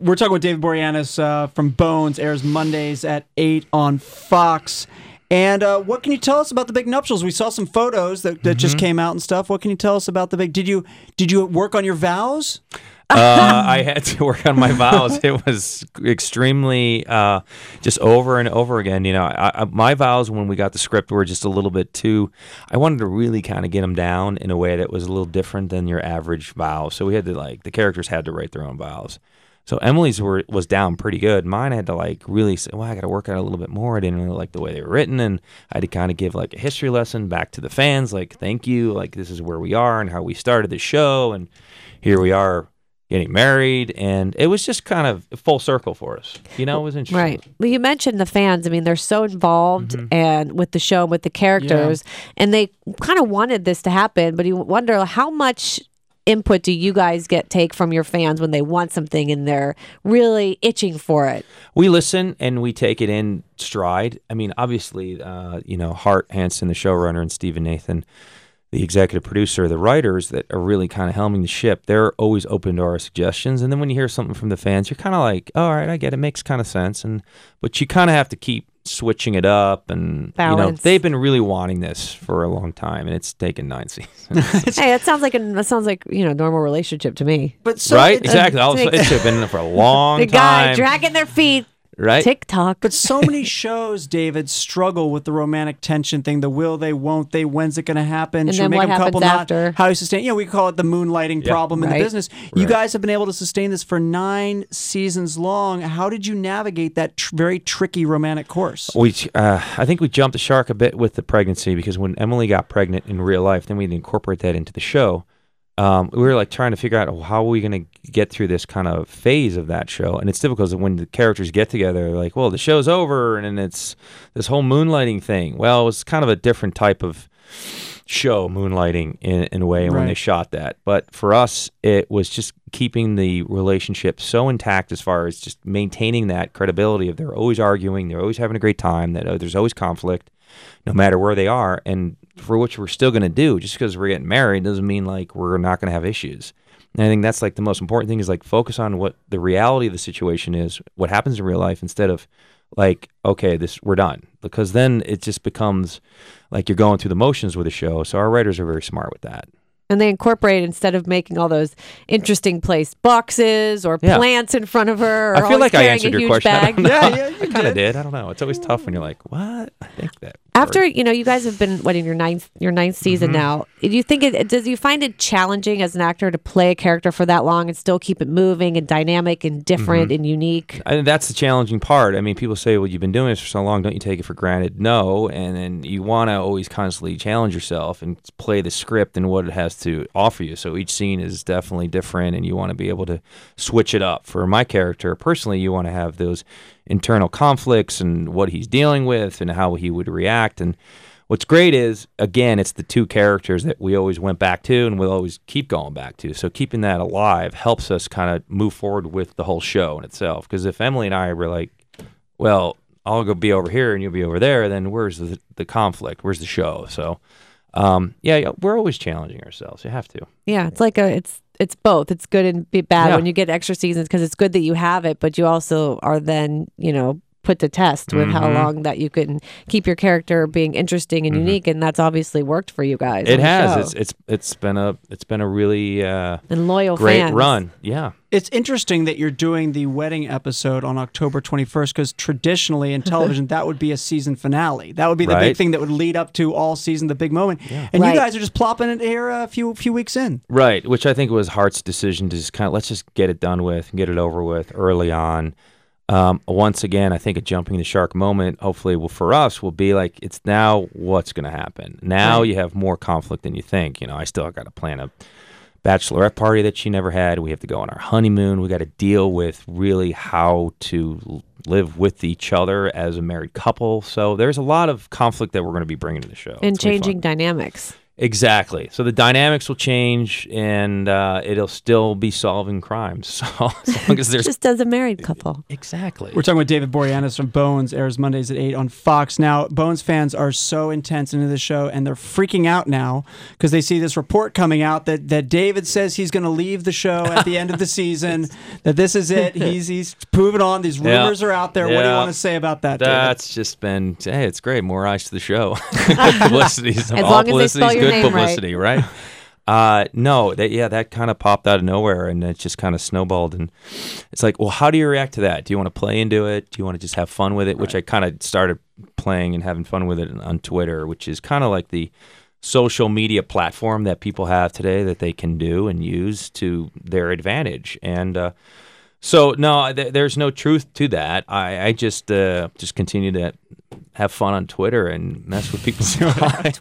we're talking with David Boreanaz uh, from Bones, airs Mondays at 8 on Fox. And uh, what can you tell us about the big nuptials? We saw some photos that, that just came out and stuff. What can you tell us about the big? Did you did you work on your vows? uh, I had to work on my vows. It was extremely uh, just over and over again. You know, I, I, my vows when we got the script were just a little bit too. I wanted to really kind of get them down in a way that was a little different than your average vow. So we had to like the characters had to write their own vows. So Emily's were was down pretty good. Mine I had to like really say, well, I got to work out a little bit more. I didn't really like the way they were written, and I had to kind of give like a history lesson back to the fans, like thank you, like this is where we are and how we started the show, and here we are getting married, and it was just kind of full circle for us. You know, it was interesting. Right. Well, you mentioned the fans. I mean, they're so involved Mm-hmm. and with the show, with the characters, and they kind of wanted this to happen. But you wonder how much input do you guys get take from your fans when they want something and they're really itching for it? we listen and we take it in stride. I mean, obviously, uh, you know, Hart Hanson, the showrunner, and Stephen Nathan, the executive producer, the writers that are really kind of helming the ship, they're always open to our suggestions. And then when you hear something from the fans, you're kind of like, all right, I get it, makes kind of sense. And but you kind of have to keep switching it up, and you know, they've been really wanting this for a long time, and it's taken nine seasons. hey, that sounds like a that sounds like you know normal relationship to me. But so right? it- Exactly. Also, take- it's been in there for a long time. The guy dragging their feet, right? tick tock. But so many shows, David, struggle with the romantic tension thing. The will they, won't they? When's it going to happen? And Should then make what them couple happens not? after? How you sustain? You know, we call it the moonlighting Yeah. problem in the business. You guys have been able to sustain this for nine seasons long. How did you navigate that tr- very tricky romantic course? We, uh, I think we jumped the shark a bit with the pregnancy because when Emily got pregnant in real life, then we had incorporate that into the show. Um, we were like trying to figure out oh, how are we going to get through this kind of phase of that show, and it's difficult when the characters get together. They're like, well, the show's over, and then it's this whole moonlighting thing. Well, it was kind of a different type of show, moonlighting in, in a way when they shot that. But for us, it was just keeping the relationship so intact as far as just maintaining that credibility of they're always arguing, they're always having a great time, that uh, there's always conflict, no matter where they are, and for which we're still going to do. Just because we're getting married doesn't mean like we're not going to have issues. And I think that's like the most important thing is like focus on what the reality of the situation is, what happens in real life, instead of like, okay, this we're done. Because then it just becomes like you're going through the motions with a show. So our writers are very smart with that. And they incorporate instead of making all those interesting placed boxes or Yeah. plants in front of her. Or I feel like I carrying answered your huge question. Bag. don't. Yeah, yeah, you I kind of did. did. I don't know. It's always tough when you're like, what? I think that. After you know, you guys have been what in your ninth your ninth season Mm-hmm. now. Do you think it does you find it challenging as an actor to play a character for that long and still keep it moving and dynamic and different Mm-hmm. and unique? I think that's the challenging part. I mean, people say, "Well, you've been doing this for so long, don't you take it for granted?" No, and then you want to always constantly challenge yourself and play the script and what it has to offer you. So each scene is definitely different, and you want to be able to switch it up. For my character, personally, you want to have those internal conflicts and what he's dealing with and how he would react. And what's great is, again, it's the two characters that we always went back to and we'll always keep going back to. So keeping that alive helps us kind of move forward with the whole show in itself. Because if Emily and I were like, well, I'll go be over here and you'll be over there, then where's the, the conflict? Where's the show? So, um, yeah, we're always challenging ourselves. You have to. Yeah, it's like a it's it's both. It's good and be bad Yeah. when you get extra seasons because it's good that you have it, but you also are then you know put to test with how Mhm. long that you can keep your character being interesting and unique, and that's obviously worked for you guys. Mm-hmm. It has. It's it's it's been a it's been a really uh, and loyal great fans. run. Yeah. It's interesting that you're doing the wedding episode on October 21st because traditionally in television, that would be a season finale. That would be the big thing that would lead up to all season, the big moment. And Right. you guys are just plopping it here a few few weeks in. Right, which I think was Hart's decision to just kind of let's just get it done with and get it over with early on. Um, once again, I think a jumping the shark moment, hopefully, will for us will be like it's now what's going to happen. Now you have more conflict than you think. You know, I still got to plan a bachelorette party that she never had. We have to go on our honeymoon. We got to deal with really how to live with each other as a married couple. So there's a lot of conflict that we're going to be bringing to the show and It's gonna be fun. changing dynamics. Exactly. So the dynamics will change, and uh, it'll still be solving crimes. So as long as there's Just as a married couple. exactly. We're talking with David Boreanaz from Bones, airs Mondays at 8 on Fox. Now, Bones fans are so intense into the show, and they're freaking out now because they see this report coming out that, that David says he's going to leave the show at the end of the season, that this is it. He's, he's proven on. These Yeah. rumors are out there. What do you want to say about that, David? That's just been hey, it's great. More eyes to the show. good publicity. As long as they spell your good name right. publicity, right? Uh, no, that yeah, that kind of popped out of nowhere, and it just kind of snowballed. And it's like, well, how do you react to that? Do you want to play into it? Do you want to just have fun with it? Which I kind of started playing and having fun with it on Twitter, which is kind of like the social media platform that people have today that they can do and use to their advantage. And uh, so, no, th- there's no truth to that. I, I just uh, just continue to have fun on Twitter and mess with people's lives.